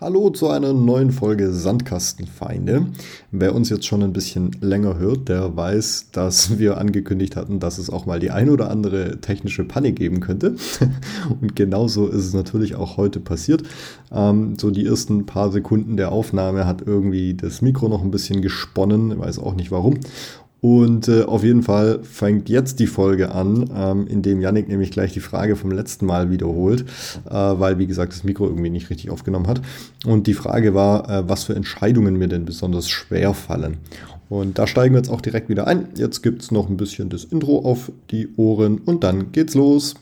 Hallo zu einer neuen Folge Sandkastenfeinde. Wer uns jetzt schon ein bisschen länger hört, der weiß, dass wir angekündigt hatten, dass es auch mal die ein oder andere technische Panne geben könnte. Und genauso ist es natürlich auch heute passiert. Ähm, so die ersten paar Sekunden der Aufnahme hat irgendwie das Mikro noch ein bisschen gesponnen, weiß auch nicht warum. Und äh, auf jeden Fall fängt jetzt die Folge an, ähm, in dem Yannick nämlich gleich die Frage vom letzten Mal wiederholt, äh, weil, wie gesagt, das Mikro irgendwie nicht richtig aufgenommen hat. Und die Frage war, äh, was für Entscheidungen mir denn besonders schwer fallen. Und da steigen wir jetzt auch direkt wieder ein. Jetzt gibt es noch ein bisschen das Intro auf die Ohren und dann geht's los.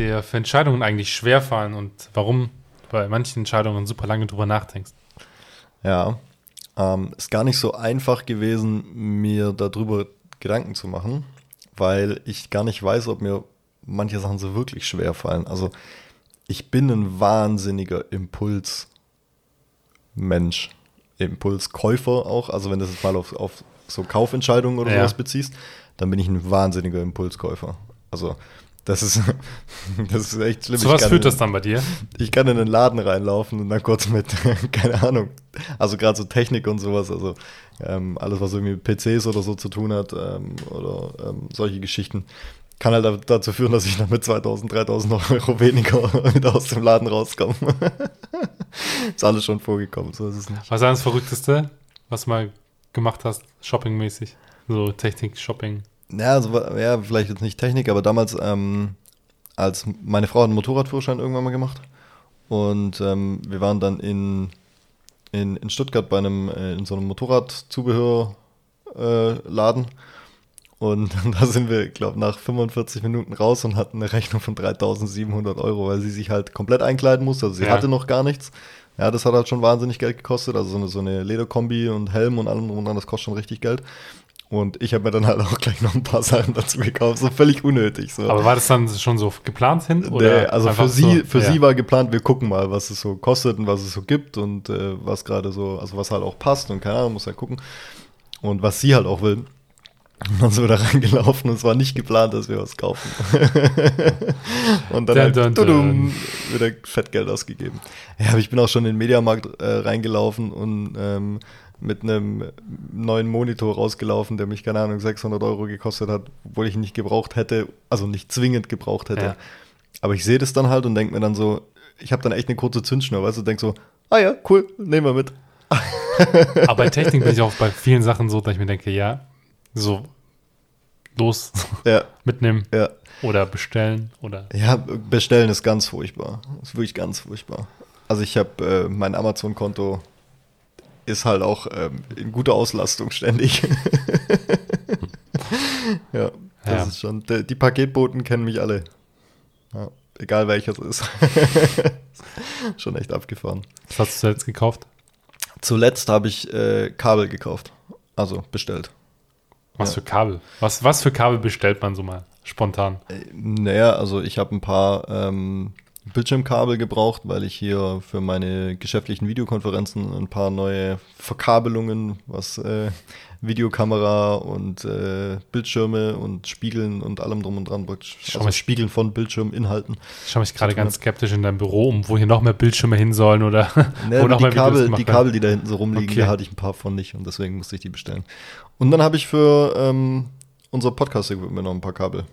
Dir für Entscheidungen eigentlich schwerfallen und warum bei manchen Entscheidungen super lange drüber nachdenkst. Ja, ähm, ist gar nicht so einfach gewesen, mir darüber Gedanken zu machen, weil ich gar nicht weiß, ob mir manche Sachen so wirklich schwer fallen. Also ich bin ein wahnsinniger Impulsmensch, Impulskäufer auch. Also wenn du das jetzt mal auf, auf so Kaufentscheidungen oder ja. sowas beziehst, dann bin ich ein wahnsinniger Impulskäufer. Also das ist, das ist echt schlimm. Zu was führt das dann bei dir? Ich kann in den Laden reinlaufen und dann kurz mit, keine Ahnung, also gerade so Technik und sowas, also ähm, alles, was irgendwie mit PCs oder so zu tun hat ähm, oder ähm, solche Geschichten, kann halt dazu führen, dass ich dann mit 2000, 3000 Euro weniger wieder aus dem Laden rauskomme. ist alles schon vorgekommen, so ist es nicht. Was ist das Verrückteste, was du mal gemacht hast, shoppingmäßig? So Technik, Shopping? Ja, also, ja, vielleicht jetzt nicht Technik, aber damals, ähm, als meine Frau hat einen Motorradführerschein irgendwann mal gemacht. Und ähm, wir waren dann in, in, in Stuttgart bei einem, äh, in so einem Motorradzubehörladen. Äh, und da sind wir, glaube nach 45 Minuten raus und hatten eine Rechnung von 3700 Euro, weil sie sich halt komplett einkleiden musste. Also sie ja. hatte noch gar nichts. Ja, das hat halt schon wahnsinnig Geld gekostet. Also so eine, so eine Lederkombi und Helm und allem drum und dran, das kostet schon richtig Geld. Und ich habe mir dann halt auch gleich noch ein paar Sachen dazu gekauft, so völlig unnötig. So. Aber war das dann schon so geplant hin? Oder nee, also für sie, so, für ja. sie war geplant, wir gucken mal, was es so kostet und was es so gibt und äh, was gerade so, also was halt auch passt und keine Ahnung, muss ja gucken. Und was sie halt auch will. Und dann sind wir da reingelaufen und es war nicht geplant, dass wir was kaufen. und dann halt, dun, dun. wieder Fettgeld ausgegeben. Ja, aber ich bin auch schon in den Mediamarkt äh, reingelaufen und ähm, mit einem neuen Monitor rausgelaufen, der mich, keine Ahnung, 600 Euro gekostet hat, obwohl ich ihn nicht gebraucht hätte, also nicht zwingend gebraucht hätte. Ja. Aber ich sehe das dann halt und denke mir dann so, ich habe dann echt eine kurze Zündschnur, weißt du, denk so, ah ja, cool, nehmen wir mit. Aber bei Technik bin ich auch bei vielen Sachen so, dass ich mir denke, ja, so los, ja. mitnehmen ja. oder bestellen oder. Ja, bestellen ist ganz furchtbar. Ist wirklich ganz furchtbar. Also ich habe äh, mein Amazon-Konto ist halt auch ähm, in guter Auslastung ständig. ja, das ja. ist schon. Die, die Paketboten kennen mich alle. Ja, egal welches ist. schon echt abgefahren. Was hast du zuletzt gekauft? Zuletzt habe ich äh, Kabel gekauft. Also bestellt. Was ja. für Kabel? Was, was für Kabel bestellt man so mal spontan? Äh, naja, also ich habe ein paar ähm, Bildschirmkabel gebraucht, weil ich hier für meine geschäftlichen Videokonferenzen ein paar neue Verkabelungen, was äh, Videokamera und äh, Bildschirme und Spiegeln und allem drum und dran, also mich, Spiegeln von Bildschirminhalten. Ich schaue mich gerade ganz skeptisch in deinem Büro um, wo hier noch mehr Bildschirme hin sollen oder nee, wo noch die mehr Kabel, Die Kabel, die da hinten so rumliegen, okay. da hatte ich ein paar von nicht und deswegen musste ich die bestellen. Und dann habe ich für ähm, unser Podcast-Equipment noch ein paar Kabel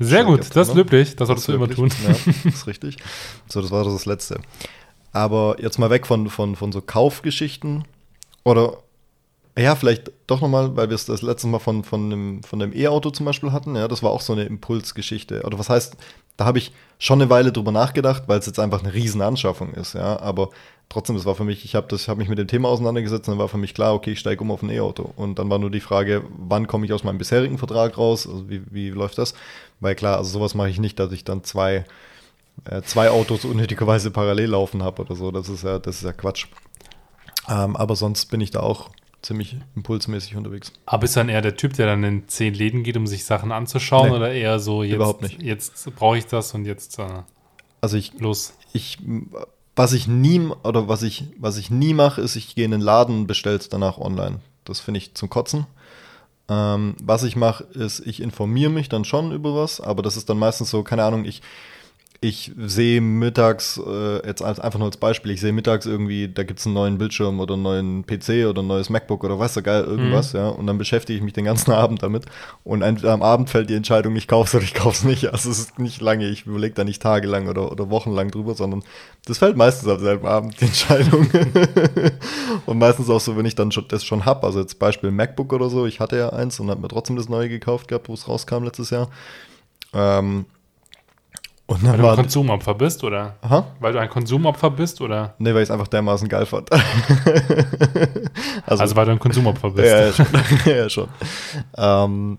sehr gut, das ist löblich. Das solltest du immer tun. Ja, das ist richtig. So, das war das Letzte. Aber jetzt mal weg von, von, von so Kaufgeschichten oder ja, vielleicht doch nochmal, weil wir es das letzte Mal von, von dem, von dem E-Auto zum Beispiel hatten. Ja, das war auch so eine Impulsgeschichte. Oder was heißt, da habe ich schon eine Weile drüber nachgedacht, weil es jetzt einfach eine Riesenanschaffung ist. Ja, aber trotzdem, das war für mich, ich habe hab mich mit dem Thema auseinandergesetzt und dann war für mich klar, okay, ich steige um auf ein E-Auto. Und dann war nur die Frage, wann komme ich aus meinem bisherigen Vertrag raus? Also wie, wie läuft das? Weil klar, also sowas mache ich nicht, dass ich dann zwei, äh, zwei Autos unnötigerweise parallel laufen habe oder so. Das ist ja, das ist ja Quatsch. Ähm, aber sonst bin ich da auch ziemlich impulsmäßig unterwegs. Aber bist du dann eher der Typ, der dann in zehn Läden geht, um sich Sachen anzuschauen? Nee, oder eher so, jetzt, überhaupt nicht. jetzt brauche ich das und jetzt äh, also ich, los? Ich Was ich nie oder was ich, was ich nie mache, ist, ich gehe in den Laden und bestelle es danach online. Das finde ich zum Kotzen. Ähm, was ich mache, ist, ich informiere mich dann schon über was, aber das ist dann meistens so, keine Ahnung, ich, ich sehe mittags, äh, jetzt als, einfach nur als Beispiel, ich sehe mittags irgendwie, da gibt es einen neuen Bildschirm oder einen neuen PC oder ein neues MacBook oder weiß der geil, irgendwas, mhm. ja, und dann beschäftige ich mich den ganzen Abend damit und am Abend fällt die Entscheidung, ich kaufe es oder ich kaufe es nicht. Also es ist nicht lange, ich überlege da nicht tagelang oder, oder wochenlang drüber, sondern das fällt meistens am selben Abend, die Entscheidung. und meistens auch so, wenn ich dann schon, das schon habe, also jetzt Beispiel MacBook oder so, ich hatte ja eins und habe mir trotzdem das neue gekauft gehabt, wo es rauskam letztes Jahr. Ähm, und dann weil du ein Konsumopfer bist, oder? Aha. Weil du ein Konsumopfer bist, oder? Nee, weil ich es einfach dermaßen geil fand. also, also, weil du ein Konsumopfer bist. ja, ja, schon. ja, schon. Ähm,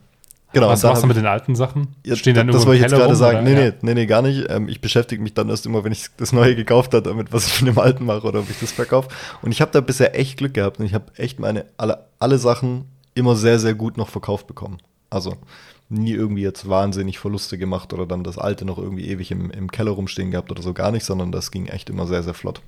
genau. Was machst du mit den alten Sachen? Ja, Stehen dann das wollte ich jetzt gerade sagen. Nee, nee, nee, nee, gar nicht. Ähm, ich beschäftige mich dann erst immer, wenn ich das Neue gekauft habe, damit, was ich mit dem Alten mache oder ob ich das verkaufe. Und ich habe da bisher echt Glück gehabt und ich habe echt meine, alle, alle Sachen immer sehr, sehr gut noch verkauft bekommen. Also, nie irgendwie jetzt wahnsinnig Verluste gemacht oder dann das alte noch irgendwie ewig im, im Keller rumstehen gehabt oder so gar nicht, sondern das ging echt immer sehr, sehr flott.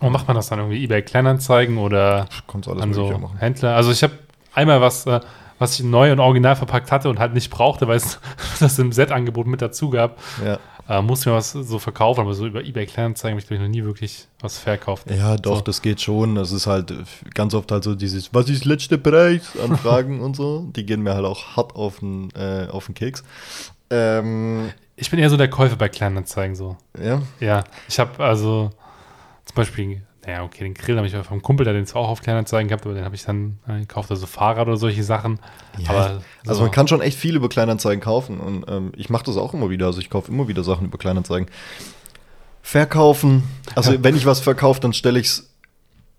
Und macht man das dann irgendwie eBay Kleinanzeigen oder Kommt alles an so machen. Händler? Also ich habe einmal was, äh, was ich neu und original verpackt hatte und halt nicht brauchte, weil es das im Set-Angebot mit dazu gab. Ja äh, musste mir was so verkaufen, aber so über eBay Kleinanzeigen habe ich, ich noch nie wirklich was verkauft. Ja, doch, so. das geht schon. Das ist halt ganz oft halt so dieses, was ist letzte Preis? Anfragen und so. Die gehen mir halt auch hart auf den, äh, auf den Keks. Ähm, ich bin eher so der Käufer bei Kleinanzeigen so. Ja? Ja, ich habe also zum Beispiel naja, okay, den Grill habe ich vom Kumpel, der den zwar auch auf Kleinanzeigen gehabt, aber den habe ich dann äh, gekauft, also Fahrrad oder solche Sachen. Ja, aber so. Also man kann schon echt viel über Kleinanzeigen kaufen und ähm, ich mache das auch immer wieder. Also ich kaufe immer wieder Sachen über Kleinanzeigen. Verkaufen, also ja. wenn ich was verkaufe, dann stelle ich's.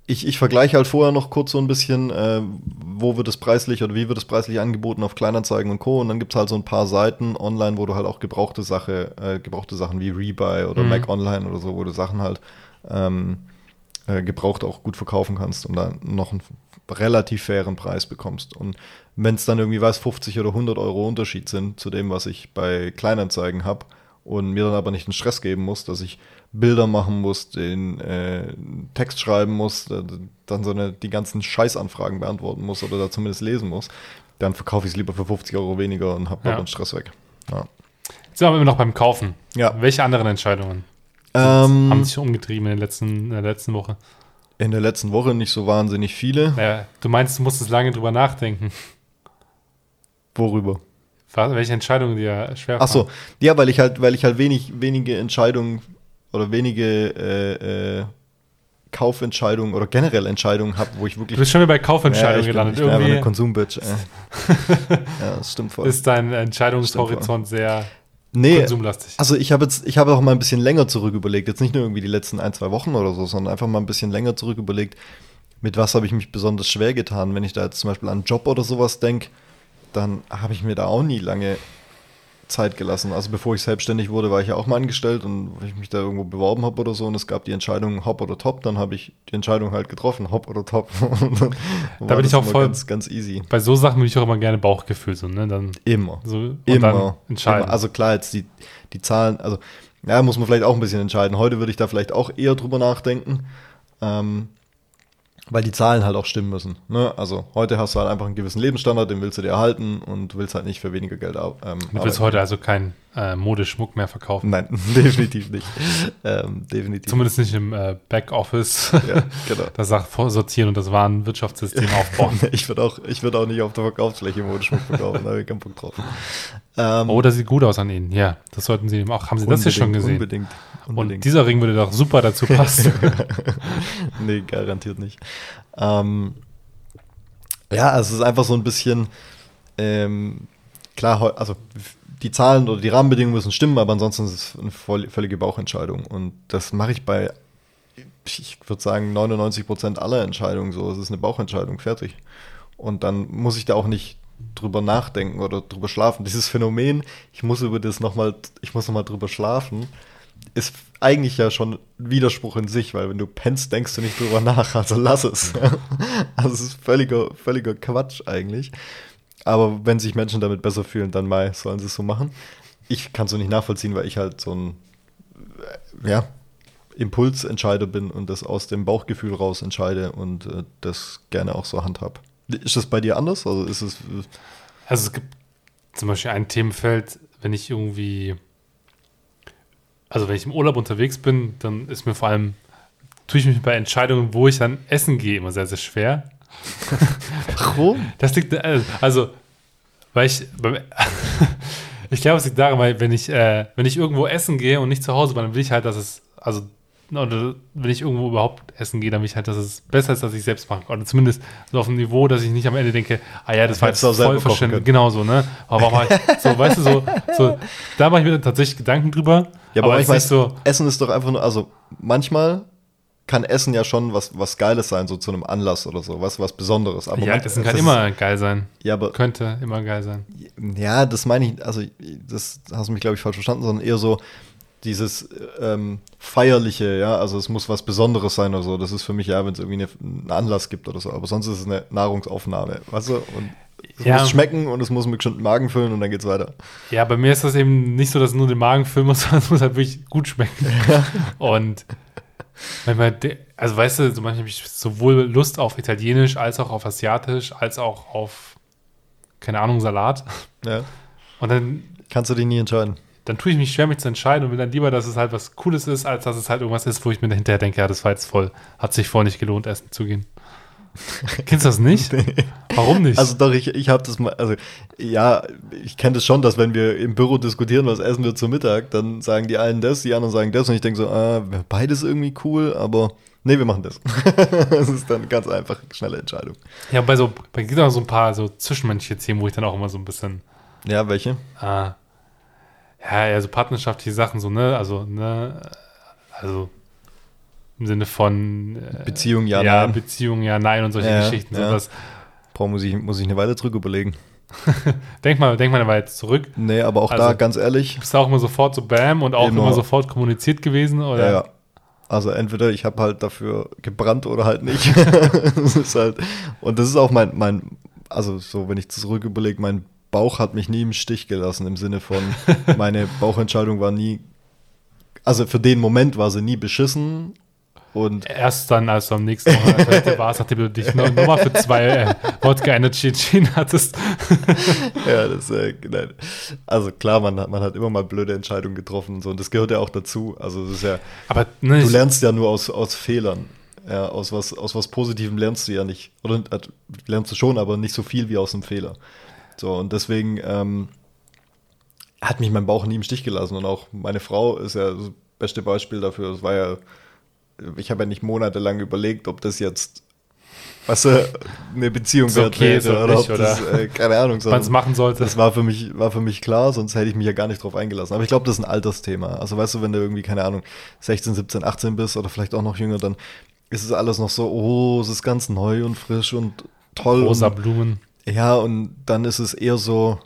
Ich, ich vergleiche halt vorher noch kurz so ein bisschen, äh, wo wird es preislich oder wie wird es preislich angeboten auf Kleinanzeigen und Co. Und dann gibt es halt so ein paar Seiten online, wo du halt auch gebrauchte Sache, äh, gebrauchte Sachen wie Rebuy oder mhm. Mac Online oder so, wo du Sachen halt ähm, äh, gebraucht auch gut verkaufen kannst und dann noch einen relativ fairen Preis bekommst. Und wenn es dann irgendwie, weiß 50 oder 100 Euro Unterschied sind zu dem, was ich bei Kleinanzeigen habe und mir dann aber nicht den Stress geben muss, dass ich Bilder machen muss, den äh, Text schreiben muss, dann so eine, die ganzen Scheißanfragen beantworten muss oder da zumindest lesen muss, dann verkaufe ich es lieber für 50 Euro weniger und habe ja. den Stress weg. Ja. Jetzt sind wir immer noch beim Kaufen. Ja. Welche anderen Entscheidungen? Ähm, haben sich umgetrieben in, den letzten, in der letzten Woche. In der letzten Woche nicht so wahnsinnig viele. Ja, du meinst, du musstest lange drüber nachdenken. Worüber? Welche Entscheidungen dir schwer Ach so, ja, weil ich halt, weil ich halt wenig, wenige Entscheidungen oder wenige äh, äh, Kaufentscheidungen oder generell Entscheidungen habe, wo ich wirklich. Du bist schon wieder bei Kaufentscheidungen ja, gelandet. Ich bin Irgendwie eine Konsumbitch. ja, das stimmt voll. Ist dein Entscheidungshorizont sehr nee, konsumlastig. Also ich habe jetzt, ich habe auch mal ein bisschen länger zurück überlegt, jetzt nicht nur irgendwie die letzten ein, zwei Wochen oder so, sondern einfach mal ein bisschen länger zurück überlegt, mit was habe ich mich besonders schwer getan. Wenn ich da jetzt zum Beispiel an einen Job oder sowas denke, dann habe ich mir da auch nie lange Zeit gelassen. Also bevor ich selbstständig wurde, war ich ja auch mal angestellt und wenn ich mich da irgendwo beworben habe oder so und es gab die Entscheidung Hop oder Top, dann habe ich die Entscheidung halt getroffen, Hop oder Top. da bin ich auch voll ganz, ganz easy. Bei so Sachen bin ich auch immer gerne Bauchgefühl so, ne? Dann immer. So, immer. entscheiden. Immer. Also klar, jetzt die, die Zahlen, also ja, muss man vielleicht auch ein bisschen entscheiden. Heute würde ich da vielleicht auch eher drüber nachdenken. Ähm, weil die Zahlen halt auch stimmen müssen. Ne? Also heute hast du halt einfach einen gewissen Lebensstandard, den willst du dir erhalten und willst halt nicht für weniger Geld ähm, Du willst heute also keinen äh, Modeschmuck mehr verkaufen? Nein, definitiv nicht. ähm, definitiv. Zumindest nicht im äh, Backoffice. Ja, genau. das sagt vorsortieren und das Warenwirtschaftssystem aufbauen. ich würde auch, würd auch nicht auf der Verkaufsfläche Modeschmuck verkaufen, da habe ich keinen Bock drauf. Ähm, oh, das sieht gut aus an Ihnen. Ja, das sollten Sie auch. Haben Sie das hier schon gesehen? Unbedingt. unbedingt. Und dieser Ring würde doch super dazu passen. nee, garantiert nicht. Ähm, ja, es ist einfach so ein bisschen ähm, klar, also die Zahlen oder die Rahmenbedingungen müssen stimmen, aber ansonsten ist es eine völlige Bauchentscheidung. Und das mache ich bei, ich würde sagen, 99 Prozent aller Entscheidungen so. Es ist eine Bauchentscheidung, fertig. Und dann muss ich da auch nicht drüber nachdenken oder drüber schlafen. Dieses Phänomen, ich muss über das nochmal, ich muss nochmal drüber schlafen, ist eigentlich ja schon Widerspruch in sich, weil wenn du pennst, denkst du nicht drüber nach, also lass es. also es ist völliger, völliger Quatsch eigentlich. Aber wenn sich Menschen damit besser fühlen, dann mal sollen sie es so machen. Ich kann es so nicht nachvollziehen, weil ich halt so ein, ja, Impulsentscheider bin und das aus dem Bauchgefühl raus entscheide und äh, das gerne auch so handhab. Ist das bei dir anders? Also ist es. Also es gibt zum Beispiel ein Themenfeld, wenn ich irgendwie, also wenn ich im Urlaub unterwegs bin, dann ist mir vor allem, tue ich mich bei Entscheidungen, wo ich dann essen gehe, immer sehr, sehr schwer. Warum? Das liegt, also, weil ich, ich glaube, es liegt daran, weil wenn ich, äh, wenn ich irgendwo essen gehe und nicht zu Hause bin, dann will ich halt, dass es, also oder wenn ich irgendwo überhaupt essen gehe, dann will ich halt, dass es besser ist, als ich selbst mache. Oder zumindest so auf dem Niveau, dass ich nicht am Ende denke, ah ja, das war jetzt voll verschwendet. Genau so, ne? Aber warum ich, so, weißt du, so, so, da mache ich mir tatsächlich Gedanken drüber. Ja, aber, aber manchmal ist so. Essen ist doch einfach nur, also manchmal kann Essen ja schon was, was Geiles sein, so zu einem Anlass oder so, was, was Besonderes. Aber ja, Essen kann immer geil sein. Ja, aber. Könnte immer geil sein. Ja, das meine ich, also, das hast du mich, glaube ich, falsch verstanden, sondern eher so, dieses ähm, feierliche, ja, also es muss was Besonderes sein oder so. Das ist für mich ja, wenn es irgendwie eine, einen Anlass gibt oder so. Aber sonst ist es eine Nahrungsaufnahme, weißt du? Und es ja. muss schmecken und es muss einen bestimmten Magen füllen und dann geht's weiter. Ja, bei mir ist das eben nicht so, dass es nur den Magen füllen muss, sondern es muss halt wirklich gut schmecken. Ja. Und manchmal, also weißt du, so manchmal habe ich sowohl Lust auf Italienisch als auch auf Asiatisch, als auch auf, keine Ahnung, Salat. Ja. Und dann. Kannst du dich nie entscheiden dann tue ich mich schwer, mich zu entscheiden und will dann lieber, dass es halt was Cooles ist, als dass es halt irgendwas ist, wo ich mir hinterher denke, ja, das war jetzt voll, hat sich voll nicht gelohnt, essen zu gehen. Kennst du das nicht? Warum nicht? Also doch, ich, ich habe das mal, also ja, ich kenne das schon, dass wenn wir im Büro diskutieren, was essen wir zu Mittag, dann sagen die einen das, die anderen sagen das und ich denke so, ah, beides irgendwie cool, aber nee, wir machen das. das ist dann ganz einfach, schnelle Entscheidung. Ja, bei so, bei gibt auch so ein paar so zwischenmenschliche Themen, wo ich dann auch immer so ein bisschen. Ja, welche? Ah, ja, ja, so partnerschaftliche Sachen, so, ne? Also, ne? Also im Sinne von äh, Beziehung, ja, ja, nein. Beziehung, ja, nein und solche ja, Geschichten. Ja. Sowas. Boah, muss ich, muss ich eine Weile zurück überlegen. denk mal, denk mal eine Weile zurück. Nee, aber auch also, da, ganz ehrlich. Bist du auch immer sofort so Bam und auch immer, immer sofort kommuniziert gewesen? Oder? Ja, ja. Also entweder ich habe halt dafür gebrannt oder halt nicht. das ist halt, und das ist auch mein, mein, also so, wenn ich zurück überlege, mein Bauch hat mich nie im Stich gelassen, im Sinne von, meine Bauchentscheidung war nie, also für den Moment war sie nie beschissen. Und Erst dann, als du am nächsten Mal warst, nachdem du dich nur, nur mal für zwei äh, Wodka Energy Gin hattest. ja, das äh, nein. Also klar, man hat, man hat immer mal blöde Entscheidungen getroffen und so. Und das gehört ja auch dazu. Also das ist ja. Aber ne, du lernst ja nur aus, aus Fehlern. Ja, aus was, aus was Positivem lernst du ja nicht. Oder äh, lernst du schon, aber nicht so viel wie aus einem Fehler. So, und deswegen ähm, hat mich mein Bauch nie im Stich gelassen. Und auch meine Frau ist ja das beste Beispiel dafür. Das war ja, ich habe ja nicht monatelang überlegt, ob das jetzt was weißt du, eine Beziehung so okay, wäre oder nicht, ob das, äh, keine Ahnung, man es machen sollte. Das war für mich, war für mich klar, sonst hätte ich mich ja gar nicht drauf eingelassen. Aber ich glaube, das ist ein Altersthema. Also weißt du, wenn du irgendwie, keine Ahnung, 16, 17, 18 bist oder vielleicht auch noch jünger, dann ist es alles noch so, oh, es ist ganz neu und frisch und toll. Rosa und, Blumen. Ja, und dann ist es eher so,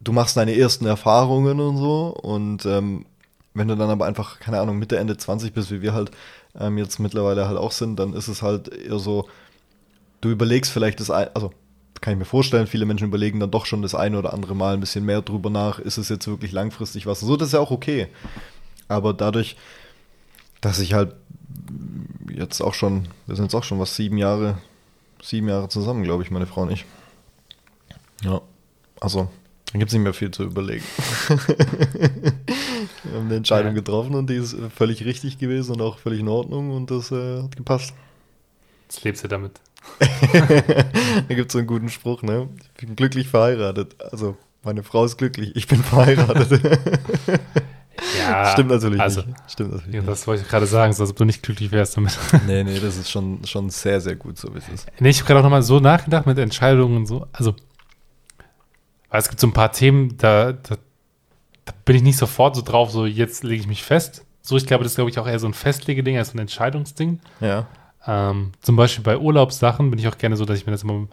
du machst deine ersten Erfahrungen und so. Und ähm, wenn du dann aber einfach, keine Ahnung, Mitte, Ende 20 bist, wie wir halt ähm, jetzt mittlerweile halt auch sind, dann ist es halt eher so, du überlegst vielleicht das, also kann ich mir vorstellen, viele Menschen überlegen dann doch schon das eine oder andere Mal ein bisschen mehr drüber nach, ist es jetzt wirklich langfristig was? So, das ist ja auch okay. Aber dadurch, dass ich halt jetzt auch schon, wir sind jetzt auch schon was, sieben Jahre, sieben Jahre zusammen, glaube ich, meine Frau und ich. Ja, also, dann gibt es nicht mehr viel zu überlegen. Wir haben eine Entscheidung ja. getroffen und die ist völlig richtig gewesen und auch völlig in Ordnung und das äh, hat gepasst. Jetzt lebst du damit. da gibt es so einen guten Spruch, ne? Ich bin glücklich verheiratet. Also, meine Frau ist glücklich, ich bin verheiratet. ja, Stimmt natürlich also, nicht. Stimmt natürlich ja, das wollte ich gerade sagen, so als ob du nicht glücklich wärst damit. nee, nee, das ist schon, schon sehr, sehr gut, so wie es ist. Nee, ich habe gerade auch nochmal so nachgedacht mit Entscheidungen und so. Also, es gibt so ein paar Themen, da, da, da bin ich nicht sofort so drauf, so jetzt lege ich mich fest. So, ich glaube, das ist, glaube ich, auch eher so ein Festlegeding als so ein Entscheidungsding. Ja. Ähm, zum Beispiel bei Urlaubssachen bin ich auch gerne so, dass ich mir das immer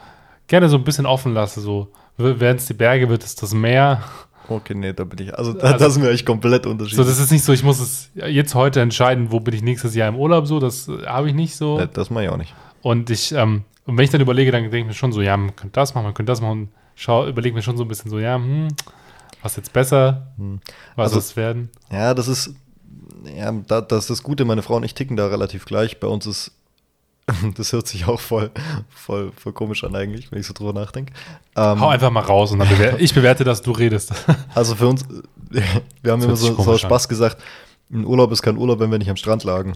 gerne so ein bisschen offen lasse. So, werden es die Berge, wird es das Meer. Okay, nee, da bin ich. Also, da, also, das sind wir echt komplett unterschiedlich. So, das ist nicht so, ich muss es jetzt heute entscheiden, wo bin ich nächstes Jahr im Urlaub so. Das äh, habe ich nicht so. Das mache ich auch nicht. Und ich, ähm, und wenn ich dann überlege, dann denke ich mir schon so, ja, man könnte das machen, man könnte das machen schau, überlege mir schon so ein bisschen so, ja, hm, was jetzt besser, hm. was also, es werden. Ja, das ist, ja, da, das ist das Gute, meine Frau und ich ticken da relativ gleich. Bei uns ist, das hört sich auch voll, voll, voll komisch an eigentlich, wenn ich so drüber nachdenke. Ähm, Hau einfach mal raus und dann bewerte, ich bewerte, dass du redest. Also für uns, wir haben immer so, so Spaß an. gesagt, ein Urlaub ist kein Urlaub, wenn wir nicht am Strand lagen.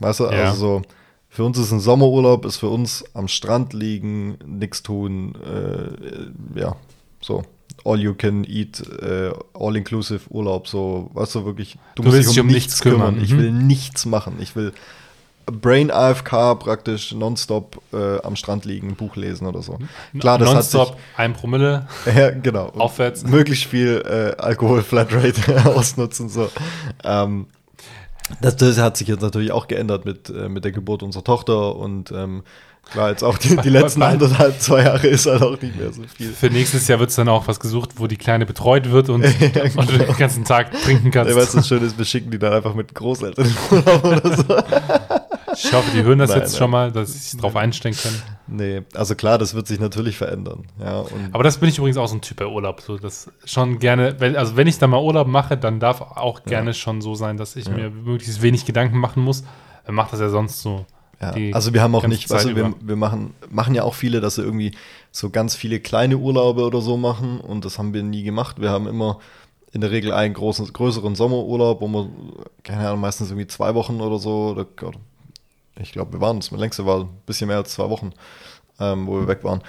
Weißt du, ja. also so, für uns ist ein Sommerurlaub, ist für uns am Strand liegen, nichts tun, äh, ja, so all you can eat, äh, all inclusive Urlaub, so, weißt du wirklich, du, du musst dich um, um nichts kümmern. kümmern. Ich will mhm. nichts machen. Ich will Brain AFK praktisch nonstop äh, am Strand liegen, Buch lesen oder so. Klar, das nonstop, hat sich, ein Promille. ja, genau. Aufwärts. Möglichst viel äh, Alkohol Flatrate ausnutzen so. Ähm, das, das, hat sich jetzt natürlich auch geändert mit, äh, mit der Geburt unserer Tochter und ähm, Klar, jetzt auch die, die letzten anderthalb, zwei Jahre ist halt auch nicht mehr so viel. Für nächstes Jahr wird es dann auch was gesucht, wo die Kleine betreut wird und, ja, genau. und du den ganzen Tag trinken kannst. Ja, was das Schöne ist, wir schicken die dann einfach mit Großeltern in Urlaub oder so. Ich hoffe, die hören das nein, jetzt nein. schon mal, dass sie sich drauf einstellen können. Nee, also klar, das wird sich natürlich verändern. Ja, Aber das bin ich übrigens auch so ein Typ bei Urlaub. So, das schon gerne, also wenn ich da mal Urlaub mache, dann darf auch gerne ja. schon so sein, dass ich mir möglichst wenig Gedanken machen muss. Er macht das ja sonst so ja, also wir haben auch nicht, du, wir, wir, machen, machen ja auch viele, dass sie irgendwie so ganz viele kleine Urlaube oder so machen und das haben wir nie gemacht. Wir haben immer in der Regel einen großen, größeren Sommerurlaub, wo wir, keine Ahnung, meistens irgendwie zwei Wochen oder so, oder, ich glaube, wir waren, das längste war ein bisschen mehr als zwei Wochen, ähm, wo wir weg waren.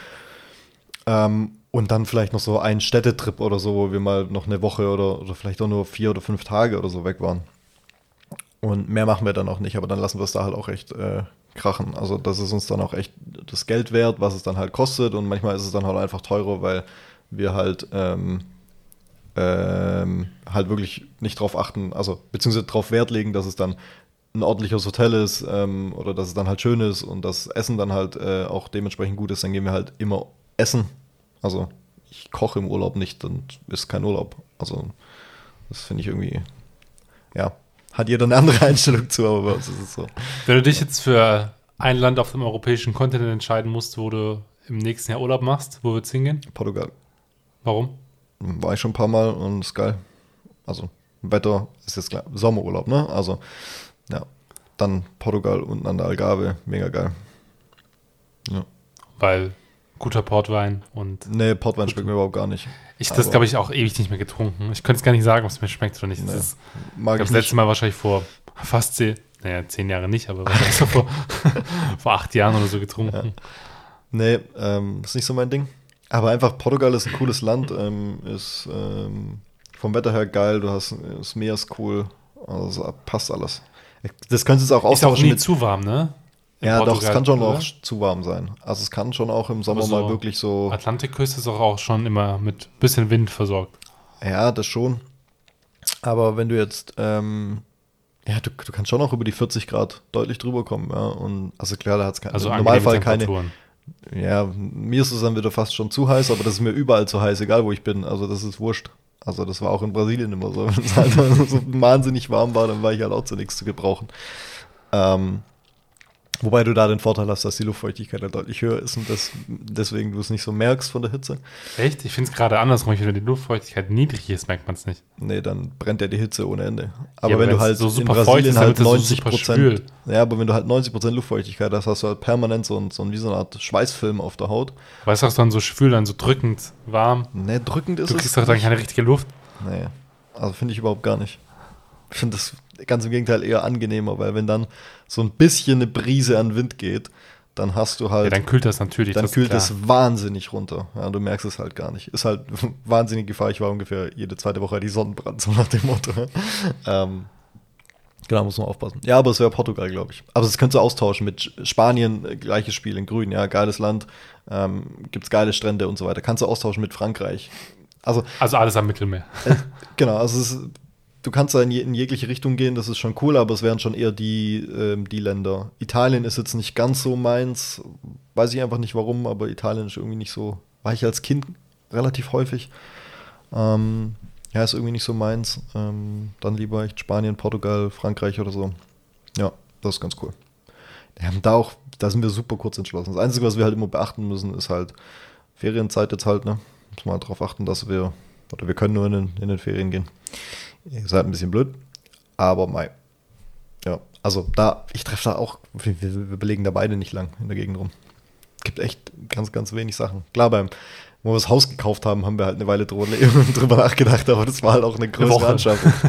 Ähm, und dann vielleicht noch so einen Städtetrip oder so, wo wir mal noch eine Woche oder, oder vielleicht auch nur vier oder fünf Tage oder so weg waren. Und mehr machen wir dann auch nicht, aber dann lassen wir es da halt auch echt äh, krachen. Also das ist uns dann auch echt das Geld wert, was es dann halt kostet und manchmal ist es dann halt einfach teurer, weil wir halt ähm, ähm, halt wirklich nicht drauf achten, also beziehungsweise darauf Wert legen, dass es dann ein ordentliches Hotel ist ähm, oder dass es dann halt schön ist und das Essen dann halt äh, auch dementsprechend gut ist, dann gehen wir halt immer essen. Also ich koche im Urlaub nicht, dann ist kein Urlaub. Also das finde ich irgendwie, ja, hat jeder eine andere Einstellung zu, aber bei uns ist es so. Wenn du dich jetzt für ein Land auf dem europäischen Kontinent entscheiden musst, wo du im nächsten Jahr Urlaub machst, wo wird's hingehen? Portugal. Warum? War ich schon ein paar Mal und ist geil. Also, Wetter ist jetzt klar. Sommerurlaub, ne? Also, ja. Dann Portugal unten an der Algarve, mega geil. Ja. Weil guter Portwein und. Nee, Portwein schmeckt mir überhaupt gar nicht. Ich das glaube ich auch ewig nicht mehr getrunken. Ich könnte es gar nicht sagen, ob es mir schmeckt oder nicht. Nee, das ist, mag ich das letzte Mal wahrscheinlich vor fast zehn, naja, zehn Jahre nicht, aber wahrscheinlich so vor, vor acht Jahren oder so getrunken. Ja. Nee, ähm, ist nicht so mein Ding. Aber einfach Portugal ist ein cooles Land, ähm, ist ähm, vom Wetter her geil, du hast das Meer ist cool, also passt alles. Das könntest du auch austauschen. Ist auch nie mit, zu warm, ne? Ja, Portugal, doch, es kann schon oder? auch zu warm sein. Also es kann schon auch im Sommer so mal wirklich so. Atlantikküste ist auch, auch schon immer mit bisschen Wind versorgt. Ja, das schon. Aber wenn du jetzt, ähm, ja, du, du kannst schon auch über die 40 Grad deutlich drüber kommen, ja. Und also klar, da hat es also im Normalfall keine. Ja, mir ist es dann wieder fast schon zu heiß, aber das ist mir überall zu heiß, egal wo ich bin. Also das ist wurscht. Also das war auch in Brasilien immer so. Wenn es halt so wahnsinnig warm war, dann war ich halt auch zu nichts zu gebrauchen. Ähm, Wobei du da den Vorteil hast, dass die Luftfeuchtigkeit halt deutlich höher ist und das, deswegen du es nicht so merkst von der Hitze. Echt? Ich finde es gerade andersrum. Wenn die Luftfeuchtigkeit niedrig ist, merkt man es nicht. Nee, dann brennt ja die Hitze ohne Ende. Aber, ja, wenn du halt so in Brasilien ist, halt 90 Prozent. So ja, aber wenn du halt 90 Prozent Luftfeuchtigkeit hast, hast du halt permanent so, ein, so wie so eine Art Schweißfilm auf der Haut. Weißt du, was dann so schwül, dann so drückend warm? Nee, drückend ist du es. Du kriegst doch dann keine richtige Luft. Nee, also finde ich überhaupt gar nicht. Ich finde das ganz im Gegenteil eher angenehmer, weil wenn dann so ein bisschen eine Brise an Wind geht, dann hast du halt. Ja, dann kühlt das natürlich. Dann das kühlt es wahnsinnig runter. Ja, du merkst es halt gar nicht. Ist halt wahnsinnig Gefahr. Ich war ungefähr jede zweite Woche die Sonnenbrand, so nach dem Motto. ähm, genau, muss man aufpassen. Ja, aber es wäre Portugal, glaube ich. Aber das könntest du austauschen mit Spanien, äh, gleiches Spiel in Grün, ja, geiles Land, ähm, gibt es geile Strände und so weiter. Kannst du austauschen mit Frankreich. Also, also alles am Mittelmeer. Äh, genau, also es ist du kannst da in, je, in, jegliche Richtung gehen, das ist schon cool, aber es wären schon eher die, ähm, die Länder. Italien ist jetzt nicht ganz so meins, weiß ich einfach nicht warum, aber Italien ist irgendwie nicht so, war ich als Kind relativ häufig. Ähm, ja, ist irgendwie nicht so meins. Ähm, dann lieber echt Spanien, Portugal, Frankreich oder so. Ja, das ist ganz cool. Ja, da auch, da sind wir super kurz entschlossen. Das Einzige, was wir halt immer beachten müssen, ist halt Ferienzeit jetzt halt, ne? Muss mal darauf achten, dass wir, oder wir können nur in in den Ferien gehen. Ihr seid ein bisschen blöd, aber mei, also da, ich treffe da auch, wir, wir belegen da beide nicht lang in der Gegend rum. Gibt echt ganz, ganz wenig Sachen. Klar, beim, wo wir das Haus gekauft haben, haben wir halt eine Weile drüber, drüber nachgedacht, aber das war halt auch eine größere Anschaffung.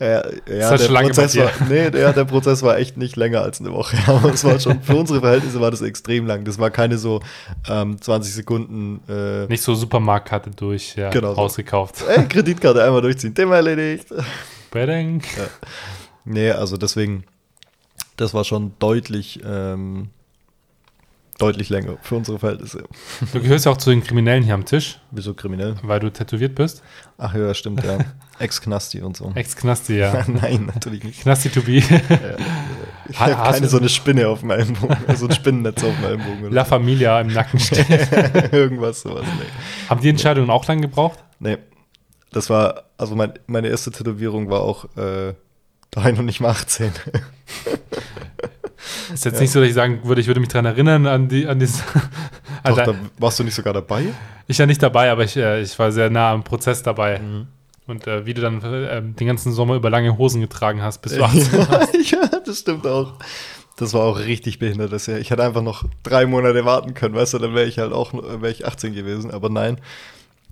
ja, ja, der Prozess war, nee, der, der Prozess war echt nicht länger als eine Woche. Aber es war schon, für unsere Verhältnisse war das extrem lang. Das war keine so ähm, 20 Sekunden äh, Nicht so Supermarktkarte durch, ja, Genau so. rausgekauft. ey, Kreditkarte einmal durchziehen, Thema erledigt. Badang. Nee, also deswegen, das war schon deutlich, ähm, deutlich länger für unsere Verhältnisse. Du gehörst ja auch zu den Kriminellen hier am Tisch, Wieso kriminell? weil du tätowiert bist. Ach ja, stimmt, ja. Ex-Knasti und so. Ex-Knasti, ja. Nein, natürlich nicht. Knasti to be. Ich Ha- habe keine so eine Spinne auf dem Ellenbogen, so ein Spinnennetz auf dem Ellenbogen. La Familia im Nacken steht. Irgendwas sowas. Nee. Haben die Entscheidungen auch lang gebraucht? nee. Das war, also mein, meine erste Tätowierung war auch, äh, da war ich noch nicht mal 18. Ist jetzt nicht so, dass ich sagen würde, ich würde mich daran erinnern, an die, an dieses. Doch, da warst du nicht sogar dabei? ich ja nicht dabei, aber ich, äh, ich war sehr nah am Prozess dabei. Mhm. Und äh, wie du dann äh, den ganzen Sommer über lange Hosen getragen hast, bis du 18 ja, das stimmt auch. Das war auch richtig behindert. Das Jahr. Ich hätte einfach noch drei Monate warten können, weißt du, dann wäre ich halt auch wäre ich 18 gewesen. Aber nein,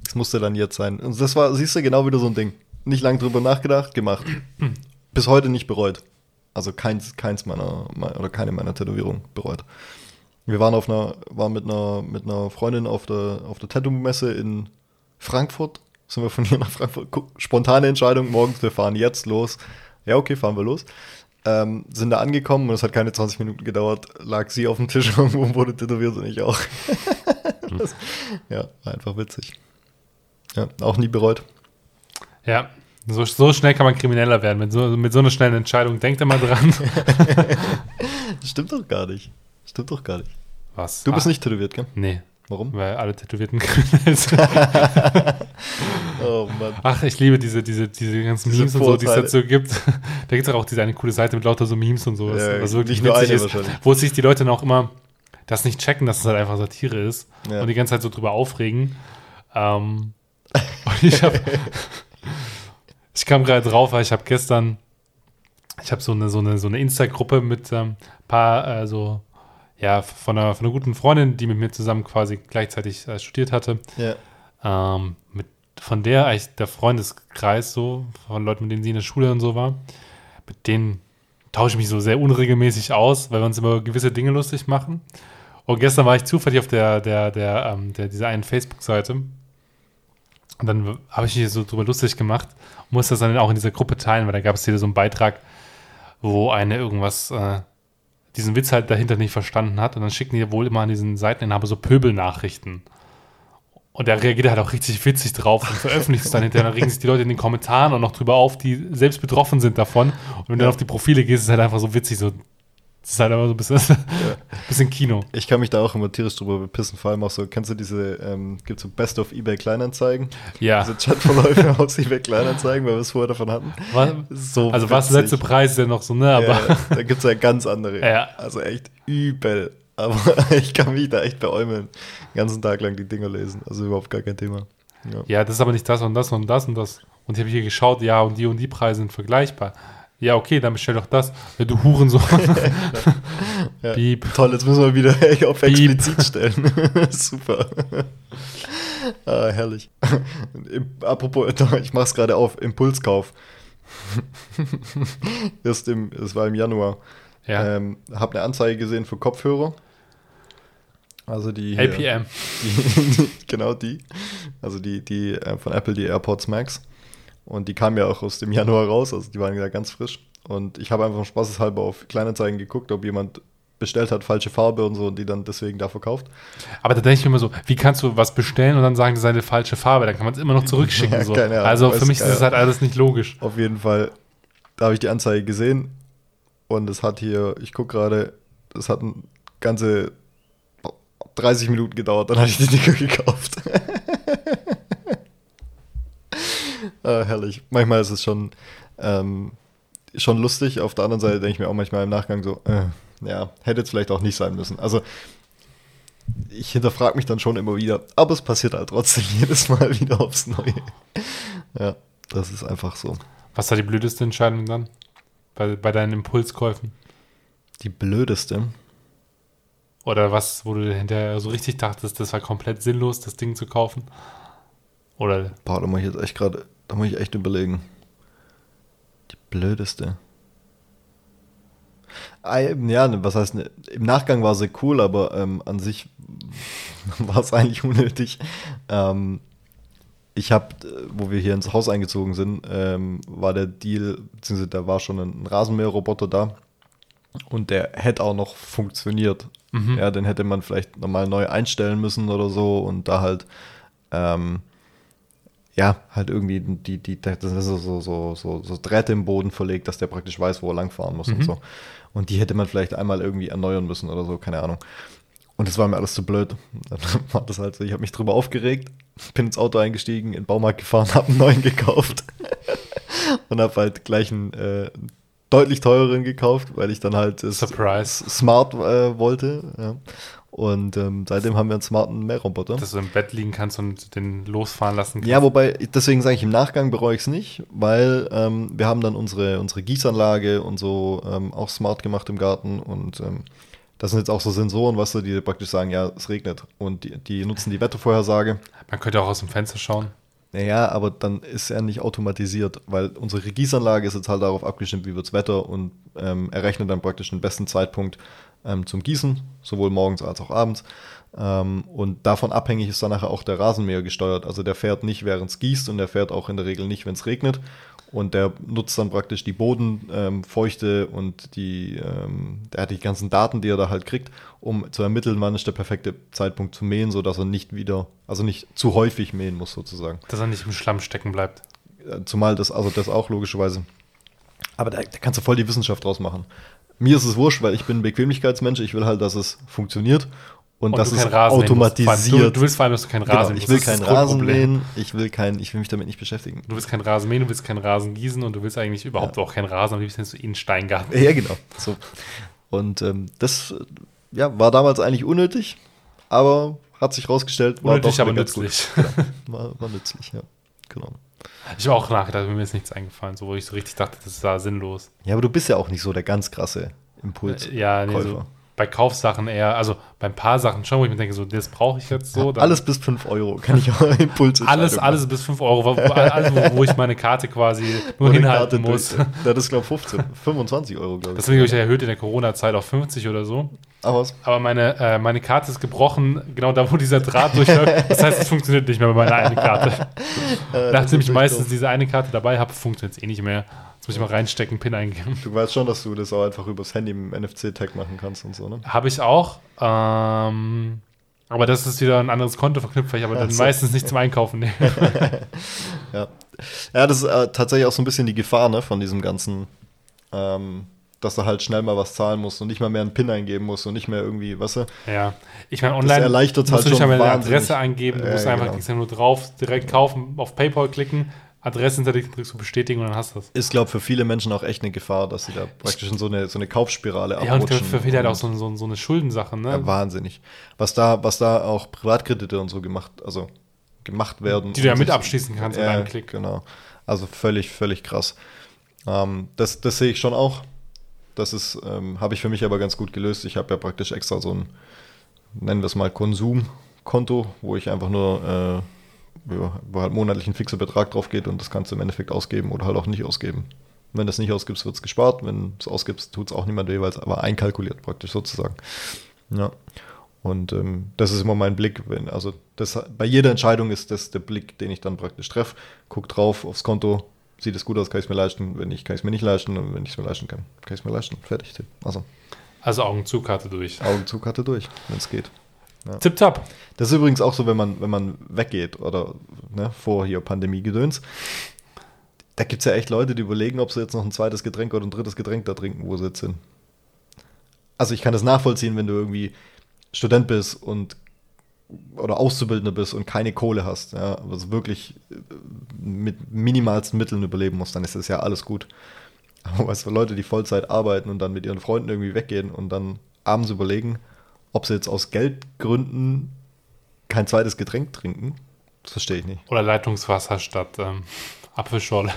es musste dann jetzt sein. Und das war, siehst du, genau wieder so ein Ding. Nicht lang drüber nachgedacht, gemacht. Bis heute nicht bereut. Also keins, keins meiner, me- oder keine meiner Tätowierungen bereut. Wir waren auf einer, waren mit einer, mit einer Freundin auf der, auf der Tattoo-Messe in Frankfurt. Sind wir von hier nach Frankfurt. Spontane Entscheidung, morgens, wir fahren jetzt los. Ja, okay, fahren wir los. Ähm, sind da angekommen und es hat keine 20 Minuten gedauert, lag sie auf dem Tisch irgendwo und wurde tätowiert und ich auch. das, ja, war einfach witzig. Ja, auch nie bereut. Ja, so, so schnell kann man krimineller werden. Mit so, mit so einer schnellen Entscheidung. Denkt immer dran. Das stimmt doch gar nicht. Stimmt doch gar nicht. Was? Du bist Ah, nicht tätowiert, gell? Nee, Warum? weil alle Tätowierten kriminell sind. Oh Mann. Ach, ich liebe diese, diese, diese ganzen Diese Memes und so, die es Vorurteile. dazu gibt. Da gibt es auch diese eine coole Seite mit lauter so Memes und sowas, Ja, was wirklich witzig ist, wahrscheinlich. wo sich die Leute dann auch immer das nicht checken, dass es halt einfach Satire ist Ja. und die ganze Zeit so drüber aufregen. Ähm, und ich habe ich kam gerade drauf, weil ich habe gestern ich habe so eine, so eine, so eine Insta-Gruppe mit ein ähm, paar, äh, so, ja, von einer, von einer guten Freundin, die mit mir zusammen quasi gleichzeitig äh, studiert hatte. Ja. Ähm, mit, von der eigentlich der Freundeskreis so, von Leuten, mit denen sie in der Schule und so war, mit denen tausche ich mich so sehr unregelmäßig aus, weil wir uns immer gewisse Dinge lustig machen. Und gestern war ich zufällig auf der, der, der, ähm, der dieser einen Facebook-Seite. Und dann habe ich mich so drüber lustig gemacht und musste das dann auch in dieser Gruppe teilen, weil da gab es hier so einen Beitrag, wo eine irgendwas, äh, diesen Witz halt dahinter nicht verstanden hat. Und dann schicken die wohl immer an diesen Seiteninhaber so Pöbelnachrichten. Und der reagiert halt auch richtig witzig drauf und veröffentlicht es dann hinterher. Dann regen sich die Leute in den Kommentaren auch noch drüber auf, die selbst betroffen sind davon. Und wenn du dann auf die Profile gehst, ist es halt einfach so witzig. So, das ist halt einfach so ein bisschen, bisschen Kino. Ich kann mich da auch immer tierisch drüber bepissen, vor allem auch so, kennst du diese, ähm, gibt so Best of eBay Kleinanzeigen? Ja. Diese Chatverläufe aus eBay Kleinanzeigen, weil wir es vorher davon hatten. Was, So also was der letzte. Preis ja noch so, ne? Aber Ja, da gibt es ja ganz andere. Ja. Also echt übel. Aber ich kann mich da echt beäumeln. Den ganzen Tag lang die Dinger lesen. Also überhaupt gar kein Thema. Ja. ja, das ist aber nicht das und das und das und das. Und ich habe hier geschaut, ja, und die und die Preise sind vergleichbar. Ja, okay, dann bestell doch das. Ja, du Hurensohn. Ja. Piep. Toll, jetzt müssen wir wieder auf Piep. explizit stellen. Super. ah, herrlich. Apropos, ich mach's gerade auf, Impulskauf. Erst im, es war im Januar. Ja. Ähm, hab eine Anzeige gesehen für Kopfhörer. Also die. APM. Die, genau die. Also die, die äh, von Apple, die AirPods Max. Und die kamen ja auch aus dem Januar raus, also die waren ja ganz frisch. Und ich habe einfach spaßeshalber auf Kleinanzeigen geguckt, ob jemand bestellt hat, falsche Farbe und so, und die dann deswegen da verkauft. Aber da denke ich mir immer so, wie kannst du was bestellen und dann sagen, das sei eine falsche Farbe? Dann kann man es immer noch zurückschicken. Ja, so. Ahnung, also für mich ist das halt alles nicht logisch. Auf jeden Fall, da habe ich die Anzeige gesehen und es hat hier, ich gucke gerade, es hat ganze 30 Minuten gedauert, dann hatte ich die Dinger gekauft. Ah, herrlich. Manchmal ist es schon, ähm, schon lustig. Auf der anderen Seite denke ich mir auch manchmal im Nachgang so, äh, ja, hätte jetzt vielleicht auch nicht sein müssen. Also, ich hinterfrage mich dann schon immer wieder, aber es passiert halt trotzdem jedes Mal wieder aufs Neue. ja, das ist einfach so. Was war die blödeste Entscheidung dann? Bei, bei deinen Impulskäufen? Die blödeste. Oder was, wo du hinterher so richtig dachtest, das war komplett sinnlos, das Ding zu kaufen? Oder. Boah, da muss ich jetzt echt gerade, da muss ich echt überlegen. Die blödeste. Ah, ja, ne, was heißt, ne, im Nachgang war sie cool, aber ähm, an sich war es eigentlich unnötig. Ähm, ich habe, wo wir hier ins Haus eingezogen sind, ähm, war der Deal, beziehungsweise da war schon ein Rasenmäherroboter da und der hätte auch noch funktioniert. Mhm. Ja, den hätte man vielleicht nochmal neu einstellen müssen oder so und da halt, ähm, ja, halt irgendwie die, die, das ist so, so, so, so, so Drähte im Boden verlegt, dass der praktisch weiß, wo er langfahren muss mhm. und so. Und die hätte man vielleicht einmal irgendwie erneuern müssen oder so, keine Ahnung. Und das war mir alles zu blöd. Dann war das halt so, ich habe mich drüber aufgeregt, bin ins Auto eingestiegen, in den Baumarkt gefahren, habe einen neuen gekauft. und habe halt gleich einen äh, deutlich teureren gekauft, weil ich dann halt Surprise. smart äh, wollte. Ja. Und ähm, seitdem haben wir einen smarten Mähroboter. Dass du im Bett liegen kannst und den losfahren lassen kannst. Ja, wobei, deswegen sage ich, im Nachgang bereue ich es nicht, weil ähm, wir haben dann unsere, unsere Gießanlage und so ähm, auch smart gemacht im Garten und ähm, das sind jetzt auch so Sensoren, weißt du, die praktisch sagen, ja, es regnet. Und die, die nutzen die Wettervorhersage. Man könnte auch aus dem Fenster schauen. Naja, aber dann ist er nicht automatisiert, weil unsere Gießanlage ist jetzt halt darauf abgestimmt, wie wirds Wetter und ähm, errechnet dann praktisch den besten Zeitpunkt ähm, zum Gießen, sowohl morgens als auch abends. Ähm, und davon abhängig ist dann nachher auch der Rasenmäher gesteuert. Also der fährt nicht, während es gießt und der fährt auch in der Regel nicht, wenn es regnet. Und der nutzt dann praktisch die Bodenfeuchte ähm, und die, ähm, der hat die ganzen Daten, die er da halt kriegt, um zu ermitteln, wann ist der perfekte Zeitpunkt zu mähen, sodass er nicht wieder, also nicht zu häufig mähen muss sozusagen. Dass er nicht im Schlamm stecken bleibt. Äh, zumal das, also das auch logischerweise. Aber da, da kannst du voll die Wissenschaft draus machen. Mir ist es wurscht, weil ich bin ein Bequemlichkeitsmensch. Ich will halt, dass es funktioniert und, und das ist automatisiert. Du, du, willst vor allem, dass du keinen genau, Rasen genau, Ich will keinen Rasen mähen, ich will, kein, ich will mich damit nicht beschäftigen. Du willst keinen Rasen mähen, du willst keinen Rasen gießen und du willst eigentlich überhaupt ja. auch keinen Rasen, aber liebst du in Steingarten. Ja, genau. So. Und ähm, das ja, war damals eigentlich unnötig, aber hat sich rausgestellt, war unnötig, doch aber nützlich. Gut. Ja, war, war nützlich, ja. Genau. Ich habe auch nachgedacht, mir ist nichts eingefallen, so wo ich so richtig dachte, das war sinnlos. Ja, aber du bist ja auch nicht so der ganz krasse Impuls. Ja, nee, so bei Kaufsachen eher, also bei ein paar Sachen schon, wo ich mir denke, so, das brauche ich jetzt so. alles bis 5 Euro kann ich auch Impulse Alles, alles bis 5 Euro, wo, alles, wo, wo, ich meine Karte quasi nur meine hinhalten Karte muss. Durch, das ist, glaube ich, 15, 25 Euro, glaube ich. Das habe ich erhöht in der Corona-Zeit auf 50 oder so. Aber was? Aber meine, äh, meine Karte ist gebrochen, genau da, wo dieser Draht durchläuft. Das heißt, es funktioniert nicht mehr bei meiner einen Karte. äh, Nachdem ich meistens diese eine Karte dabei habe, funktioniert es eh nicht mehr. Jetzt muss ich mal reinstecken, PIN eingeben. Du weißt schon, dass du das auch einfach übers Handy im NFC-Tag machen kannst und so, ne? Habe ich auch. Ähm, aber das ist wieder ein anderes Konto verknüpft, weil ich aber dann so. meistens nicht zum Einkaufen nehme. ja. ja, das ist äh, tatsächlich auch so ein bisschen die Gefahr ne, von diesem ganzen, ähm, dass du halt schnell mal was zahlen musst und nicht mal mehr einen PIN eingeben musst und nicht mehr irgendwie, weißt du? Ja, ich meine, online erleichtert musst halt du nicht mal eine Adresse eingeben, du musst einfach genau. nur drauf, direkt kaufen, auf PayPal klicken Adresse hinterlegt, drückst du bestätigen und dann hast du das. Ist, glaube ich, für viele Menschen auch echt eine Gefahr, dass sie da praktisch in so eine, so eine Kaufspirale abrutschen. Ja, und für viele halt auch so, so, so eine Schuldensache, ne? Ja, wahnsinnig. Was da, was da auch Privatkredite und so gemacht, also gemacht werden. Die du ja mit abschließen kannst ja, in einem Klick. Genau. Also völlig, völlig krass. Ähm, das, das sehe ich schon auch. Das ist, ähm, habe ich für mich aber ganz gut gelöst. Ich habe ja praktisch extra so ein, nennen wir es mal Konsumkonto, wo ich einfach nur äh, wo halt monatlich ein fixer Betrag drauf geht und das kannst du im Endeffekt ausgeben oder halt auch nicht ausgeben. Wenn du es nicht ausgibst, wird es gespart. Wenn du es ausgibst, tut es auch niemand jeweils, aber einkalkuliert praktisch sozusagen. Ja. Und ähm, das ist immer mein Blick. Wenn, also das, bei jeder Entscheidung ist das der Blick, den ich dann praktisch treffe. Guck drauf aufs Konto, sieht es gut aus, kann ich es mir leisten. Wenn nicht, kann ich es mir nicht leisten. Und wenn ich es mir leisten kann, kann ich es mir leisten. Fertig. Also, also Augen zu, Karte durch. Augen zu, Karte durch, wenn es geht. Ja. Tipptopp. Das ist übrigens auch so, wenn man, wenn man weggeht oder ne, vor hier Pandemie-Gedöns. Da gibt es ja echt Leute, die überlegen, ob sie jetzt noch ein zweites Getränk oder ein drittes Getränk da trinken, wo sie jetzt sind. Also ich kann das nachvollziehen, wenn du irgendwie Student bist und oder Auszubildender bist und keine Kohle hast, ja, also wirklich äh, mit minimalsten Mitteln überleben musst, dann ist das ja alles gut. Aber weißt du, Leute, die Vollzeit arbeiten und dann mit ihren Freunden irgendwie weggehen und dann abends überlegen, ob sie jetzt aus Geldgründen kein zweites Getränk trinken, das verstehe ich nicht. Oder Leitungswasser statt ähm, Apfelschorle.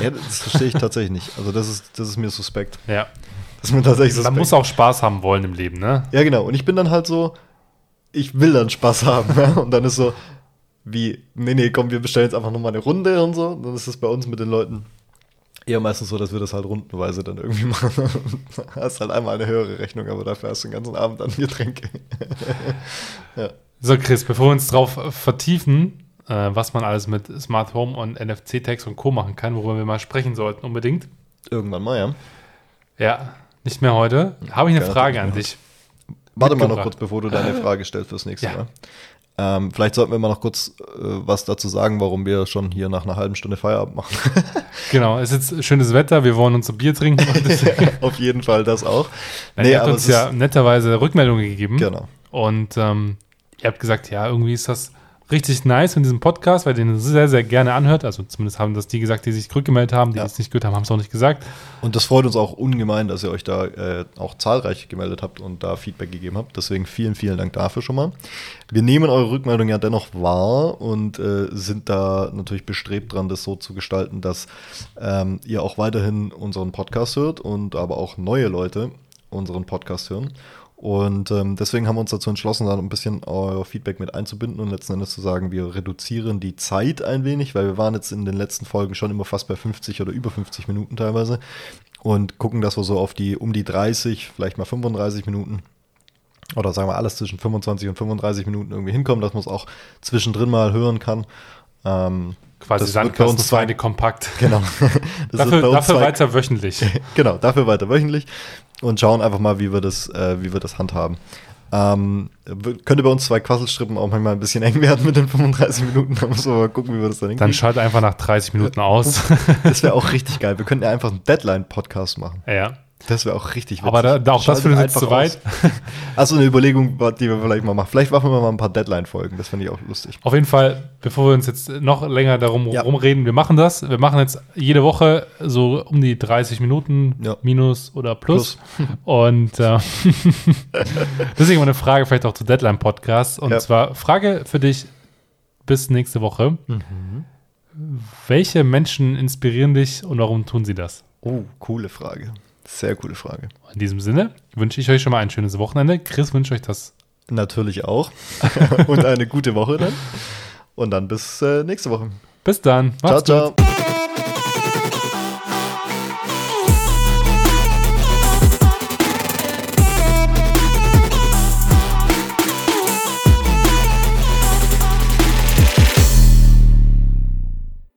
Ja, das verstehe ich tatsächlich nicht. Also das ist, das ist mir suspekt. Ja. Das ist mir tatsächlich Man suspekt. muss auch Spaß haben wollen im Leben, ne? Ja, genau. Und ich bin dann halt so, ich will dann Spaß haben. Ja? Und dann ist so, wie, nee, nee, komm, wir bestellen jetzt einfach nochmal eine Runde und so. Dann ist es bei uns mit den Leuten eher meistens so, dass wir das halt rundenweise dann irgendwie machen. hast halt einmal eine höhere Rechnung, aber dafür hast du den ganzen Abend dann Getränke. So, Chris, bevor wir uns drauf vertiefen, äh, was man alles mit Smart Home und NFC-Tags und Co. machen kann, worüber wir mal sprechen sollten unbedingt. Irgendwann mal, ja. Ja, nicht mehr heute. Habe ich eine Frage an dich. Warte mal noch kurz, bevor du deine Frage stellst fürs nächste Ja. Mal. Ähm, vielleicht sollten wir mal noch kurz äh, was dazu sagen, warum wir schon hier nach einer halben Stunde Feierabend machen. Genau, es ist jetzt schönes Wetter, wir wollen uns ein Bier trinken. Auf jeden Fall das auch. Nein, ihr habt uns ja netterweise Rückmeldungen gegeben. Genau. Und ähm, ihr habt gesagt, ja, irgendwie ist das richtig nice mit diesem Podcast, weil den sehr, sehr gerne anhört. Also zumindest haben das die gesagt, die sich zurückgemeldet haben. Die, Ja. es nicht gehört haben, haben es auch nicht gesagt. Und das freut uns auch ungemein, dass ihr euch da äh, auch zahlreich gemeldet habt und da Feedback gegeben habt. Deswegen vielen, vielen Dank dafür schon mal. Wir nehmen eure Rückmeldung ja dennoch wahr und äh, sind da natürlich bestrebt dran, das so zu gestalten, dass ähm, ihr auch weiterhin unseren Podcast hört und aber auch neue Leute unseren Podcast hören. Und ähm, deswegen haben wir uns dazu entschlossen, da ein bisschen euer Feedback mit einzubinden und letzten Endes zu sagen, wir reduzieren die Zeit ein wenig, weil wir waren jetzt in den letzten Folgen schon immer fast bei 50 oder über 50 Minuten teilweise und gucken, dass wir so auf die um die 30, vielleicht mal 35 Minuten oder sagen wir alles zwischen 25 und 35 Minuten irgendwie hinkommen, dass man es auch zwischendrin mal hören kann. Ähm, Quasi Sandkastenfeinde kompakt. Genau. Dafür dafür weiter wöchentlich. genau, dafür weiter wöchentlich und schauen einfach mal, wie wir das, äh, wie wir das handhaben. Ähm, könnte bei uns zwei Quasselstrippen auch manchmal ein bisschen eng werden mit den 35 Minuten. Da müssen wir mal gucken, wie wir das dann Dann hinkriegen. schalt einfach nach 30 Minuten aus. Das wäre auch richtig geil. Wir könnten ja einfach einen Deadline-Podcast machen. ja. Das wäre auch richtig witzig. Aber da, da auch das Schaltet führt uns zu weit. Also eine Überlegung, die wir vielleicht mal machen. Vielleicht machen wir mal ein paar Deadline-Folgen. Das finde ich auch lustig. Auf jeden Fall, bevor wir uns jetzt noch länger darum Ja. rumreden, wir machen das. Wir machen jetzt jede Woche so um die 30 Minuten Ja. minus oder plus. Und äh, deswegen mal eine Frage vielleicht auch zu Deadline Podcast. Und Ja. zwar Frage für dich bis nächste Woche. Mhm. Welche Menschen inspirieren dich und warum tun sie das? Oh, coole Frage. Sehr coole Frage. In diesem Sinne wünsche ich euch schon mal ein schönes Wochenende. Chris wünscht euch das. Natürlich auch. und eine gute Woche dann. Und dann bis äh, nächste Woche. Bis dann. Ciao, Macht's gut. ciao.